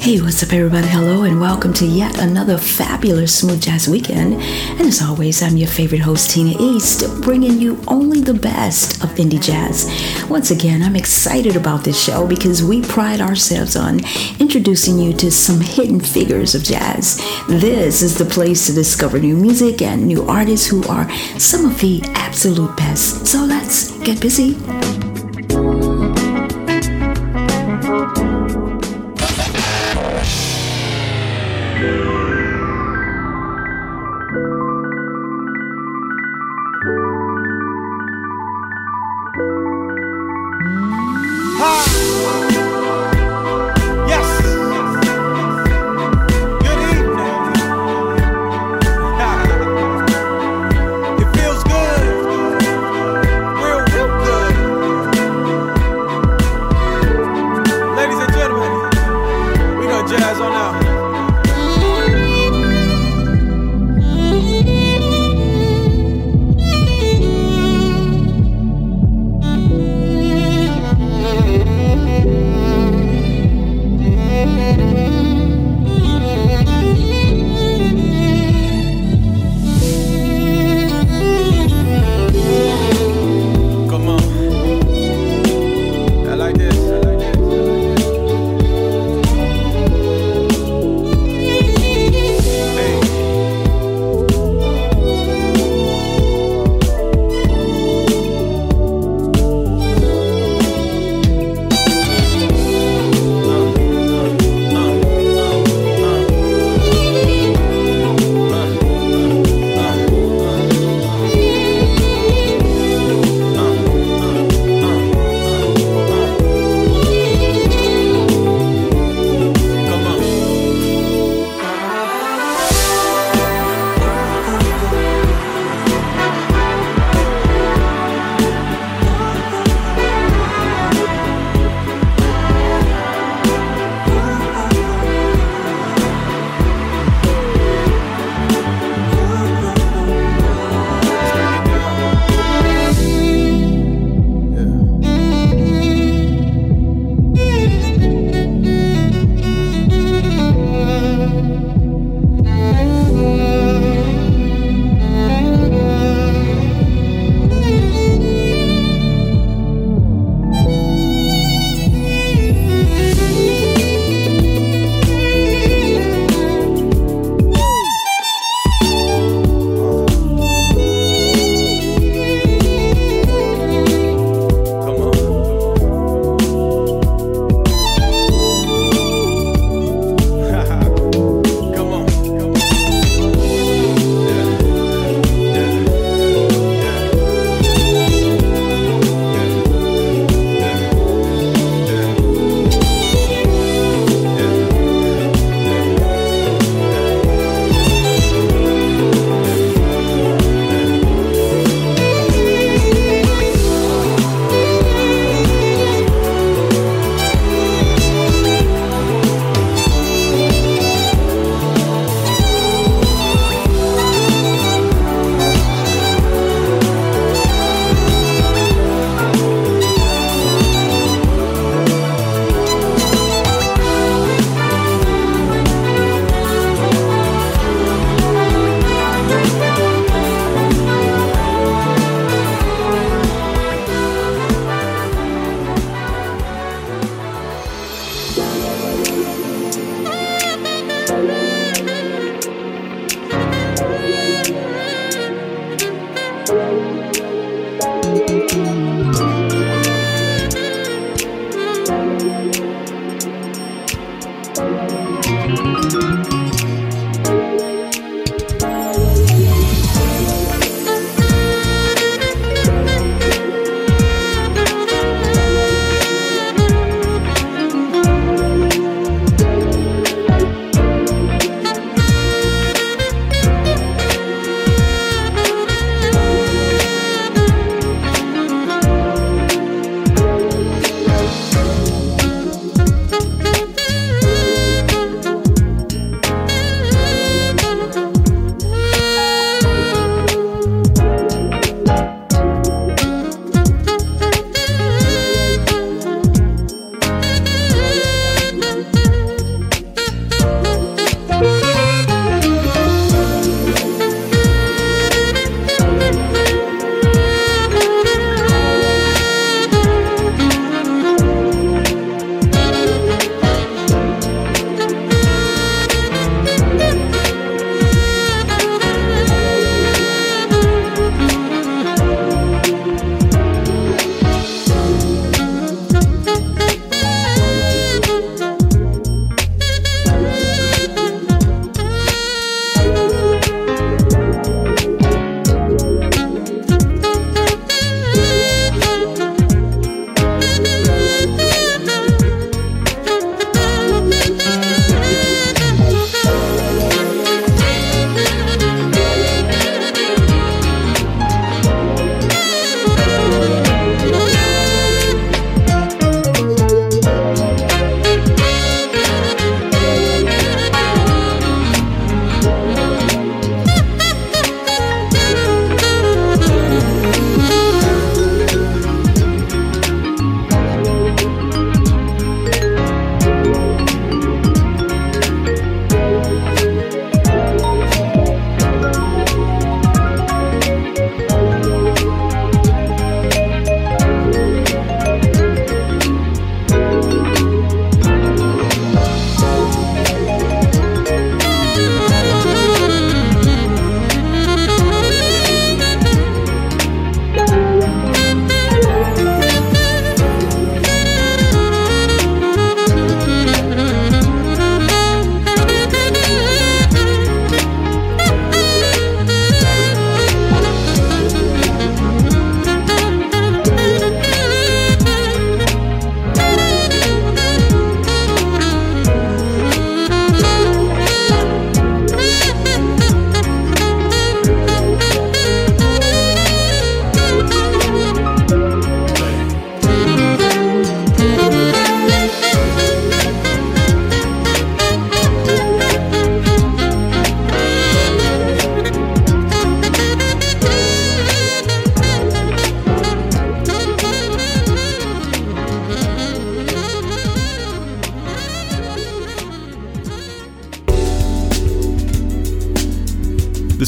Hey, what's up, everybody? Hello, and welcome to yet another fabulous Smooth Jazz Weekend. And as always, I'm your favorite host, Tina East, bringing you only the best of indie jazz. Once again, I'm excited about this show because we pride ourselves on introducing you to some hidden figures of jazz. This is the place to discover new music and new artists who are some of the absolute best. So let's get busy.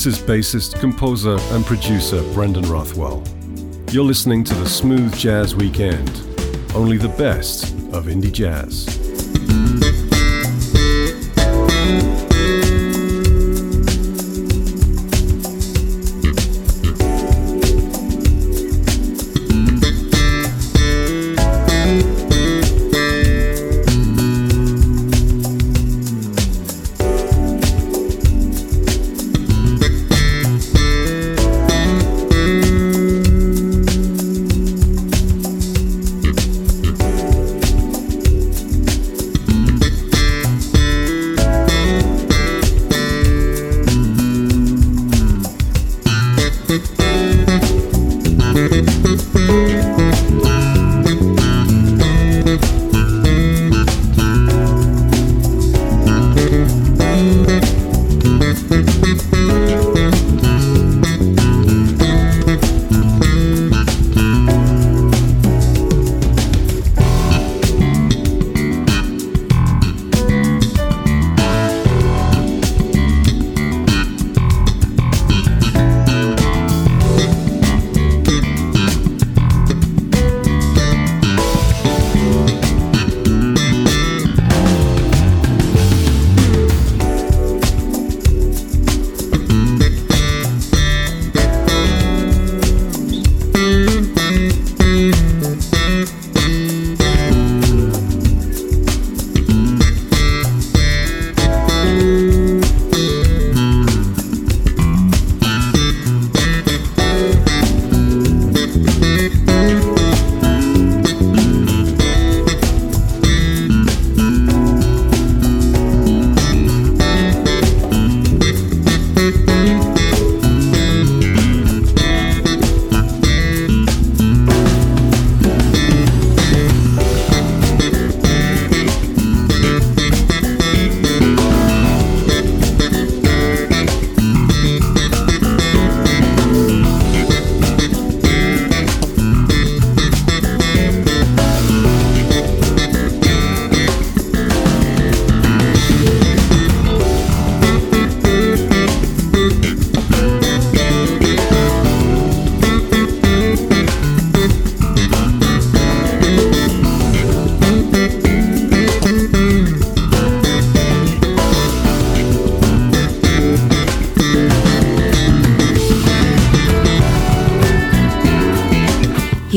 This is bassist, composer, and producer Brendan Rothwell. You're listening to the Smooth Jazz Weekend, only the best of indie jazz.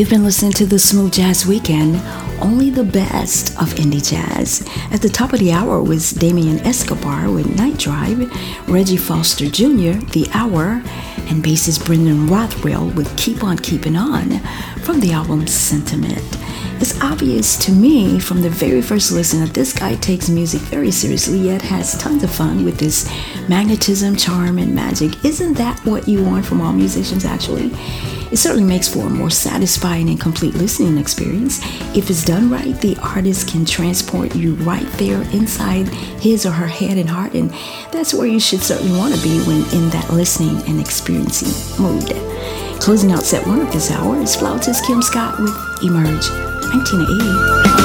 You've been listening to the Smooth Jazz Weekend, only the best of indie jazz. At the top of the hour was Damien Escobar with Night Drive, Reggie Foster Jr., The Hour, and bassist Brendan Rothwell with Keep On Keeping On from the album Sentiment. It's obvious to me from the very first listen that this guy takes music very seriously, yet has tons of fun with this magnetism, charm, and magic. Isn't that what you want from all musicians, actually? It certainly makes for a more satisfying and complete listening experience. If it's done right, the artist can transport you right there inside his or her head and heart, and that's where you should certainly want to be when in that listening and experiencing mood. Closing out set one of this hour is flautist Kim Scott with Emerge, 1980. Hello,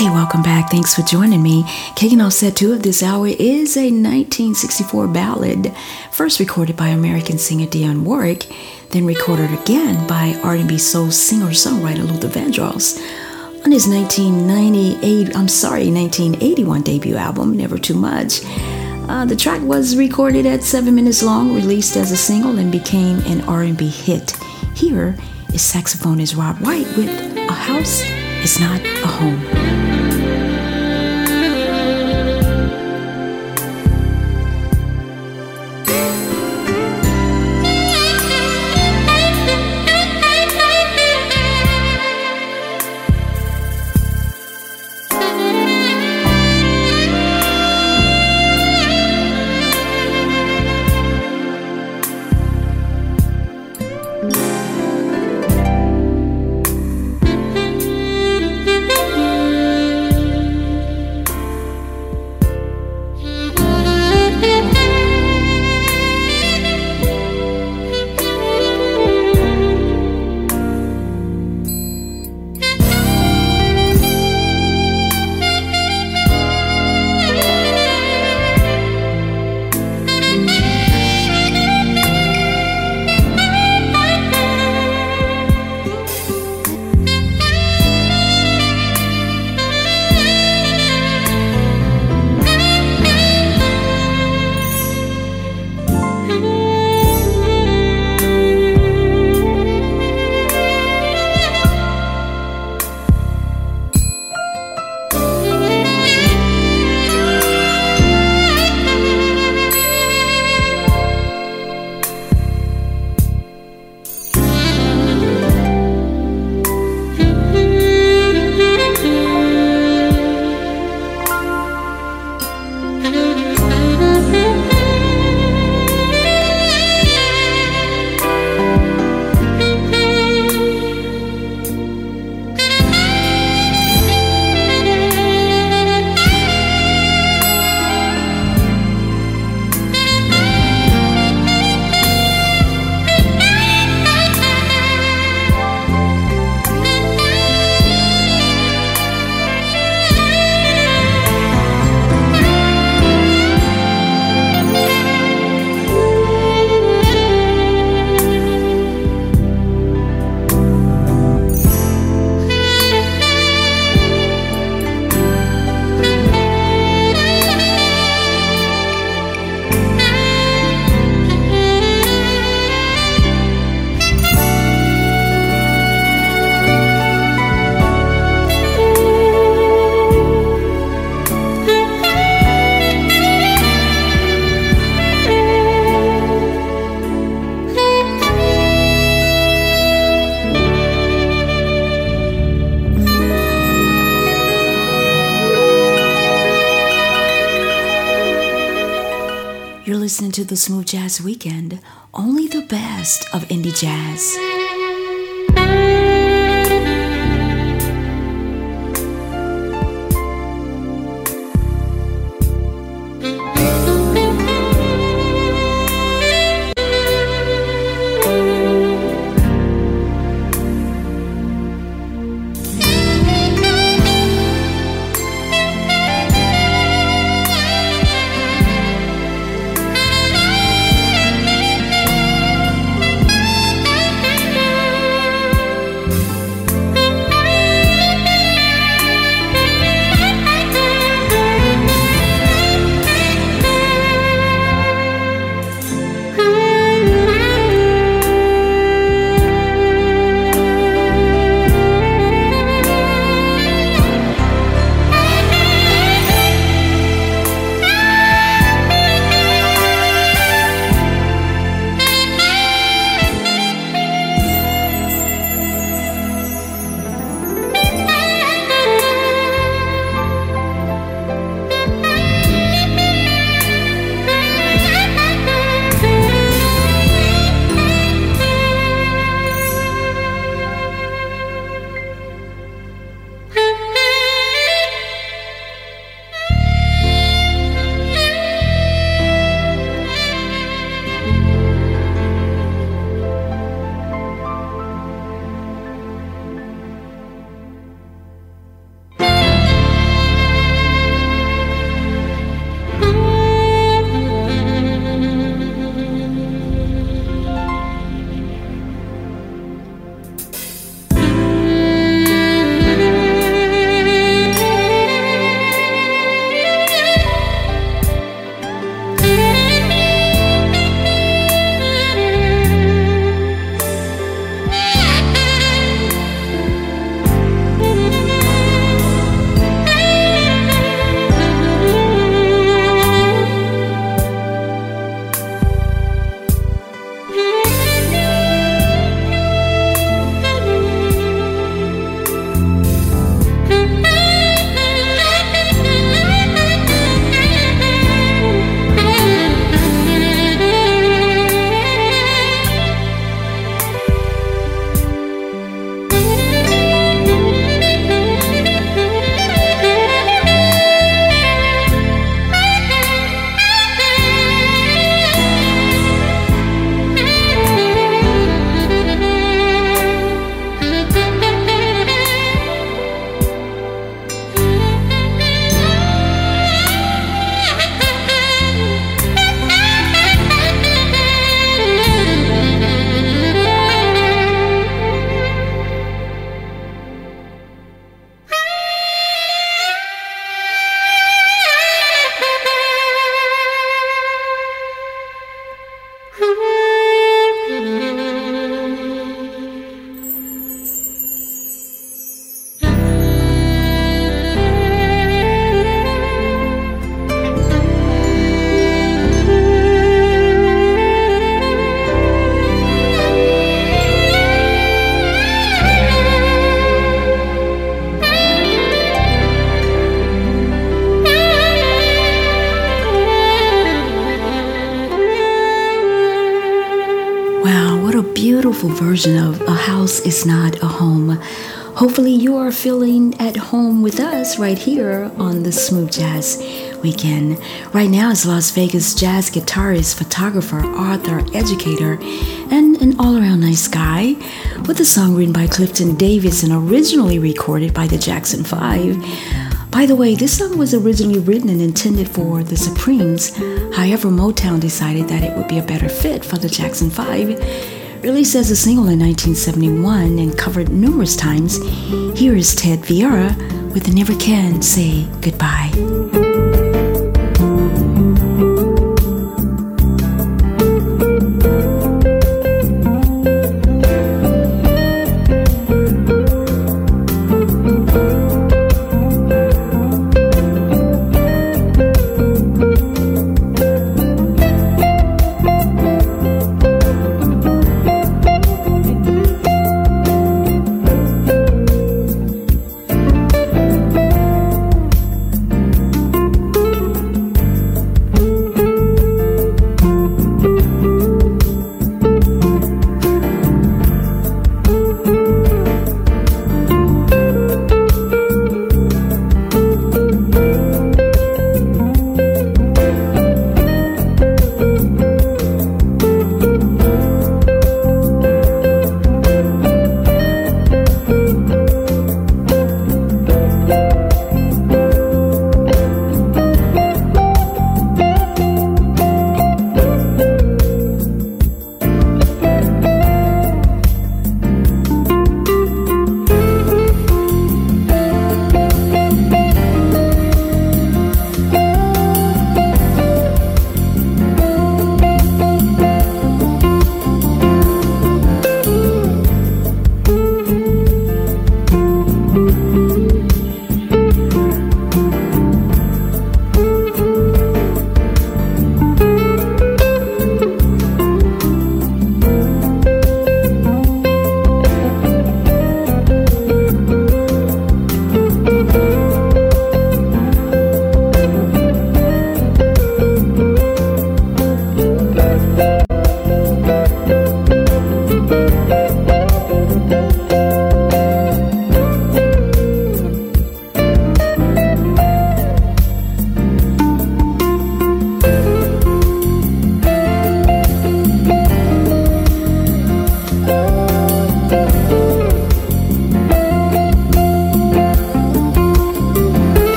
Hey, welcome back. Thanks for joining me. Kicking off set two of this hour is a 1964 ballad, first recorded by American singer Dionne Warwick, then recorded again by R&B soul singer-songwriter Luther Vandross on his 1998, I'm sorry, 1981 debut album, Never Too Much. Uh, the track was recorded at seven minutes long, released as a single, and became an R&B hit. Here is saxophonist Rob White with "A House Is Not a Home." Jazz Weekend, only the best of indie jazz. Right here on the Smooth Jazz Weekend. Right now is Las Vegas jazz guitarist, photographer, author, educator, and an all around nice guy with a song written by Clifton Davis and originally recorded by the Jackson 5. By the way, this song was originally written and intended for the Supremes. However, Motown decided that it would be a better fit for the Jackson 5 Released as a single in 1971 and covered numerous times, here is Ted Vieira with Never Can Say Goodbye.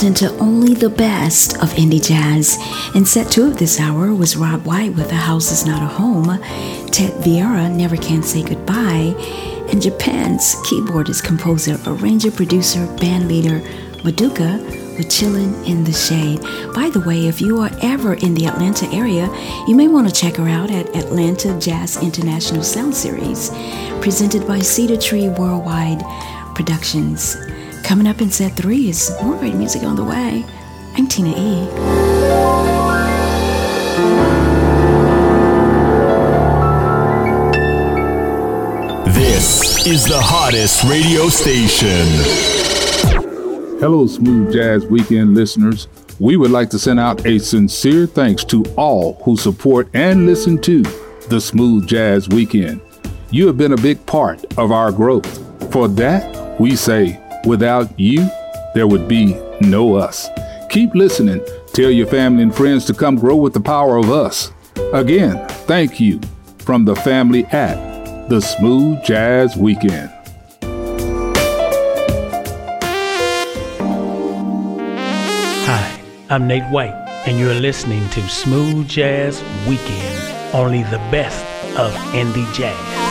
Listening to only the best of indie jazz. And set two of this hour was Rob White with A House Is Not a Home, Ted Vieira, Never Can Say Goodbye, and Japan's keyboardist, composer, arranger, producer, band leader, Madoca with Chillin' in the Shade. By the way, if you are ever in the Atlanta area, you may want to check her out at Atlanta Jazz International Sound Series, presented by Cedar Tree Worldwide Productions. Coming up in set three is more great music on the way. I'm Tina E. This is the hottest radio station. Hello, Smooth Jazz Weekend listeners. We would like to send out a sincere thanks to all who support and listen to the Smooth Jazz Weekend. You have been a big part of our growth. For that, we say Without you, there would be no us. Keep listening. Tell your family and friends to come grow with the power of us. Again, thank you from the family at the Smooth Jazz Weekend. Hi, I'm Nate White, and you're listening to Smooth Jazz Weekend, only the best of indie jazz.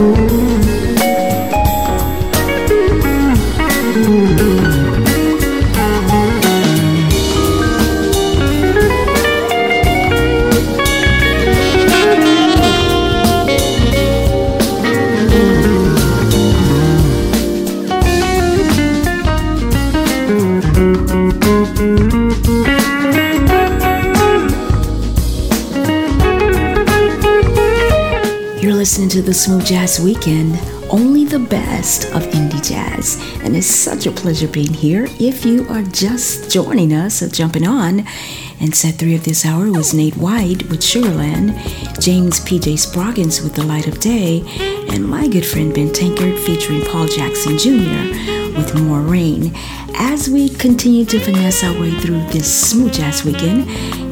Ooh. Smooth Jazz Weekend, only the best of indie jazz. And it's such a pleasure being here. If you are just joining us or jumping on, and set three of this hour was Nate White with Sugarland, James P.J. Spraggins with The Light of Day, and my good friend Ben Tankard featuring Paul Jackson Jr. with More Rain. As we continue to finesse our way through this smooth jazz weekend,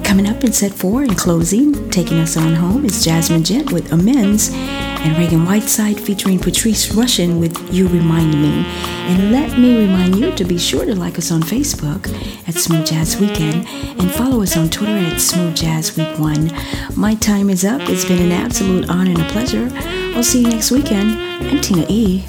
coming up in set four and closing, taking us on home is Jazmin Ghent with Amends and Ragan Whiteside featuring Patrice Rushen with You Remind Me. And let me remind you to be sure to like us on Facebook at Smooth Jazz Weekend and follow us on Twitter at Smooth Jazz Week 1. My time is up. It's been an absolute honor and a pleasure. I'll see you next weekend. I'm Tina E.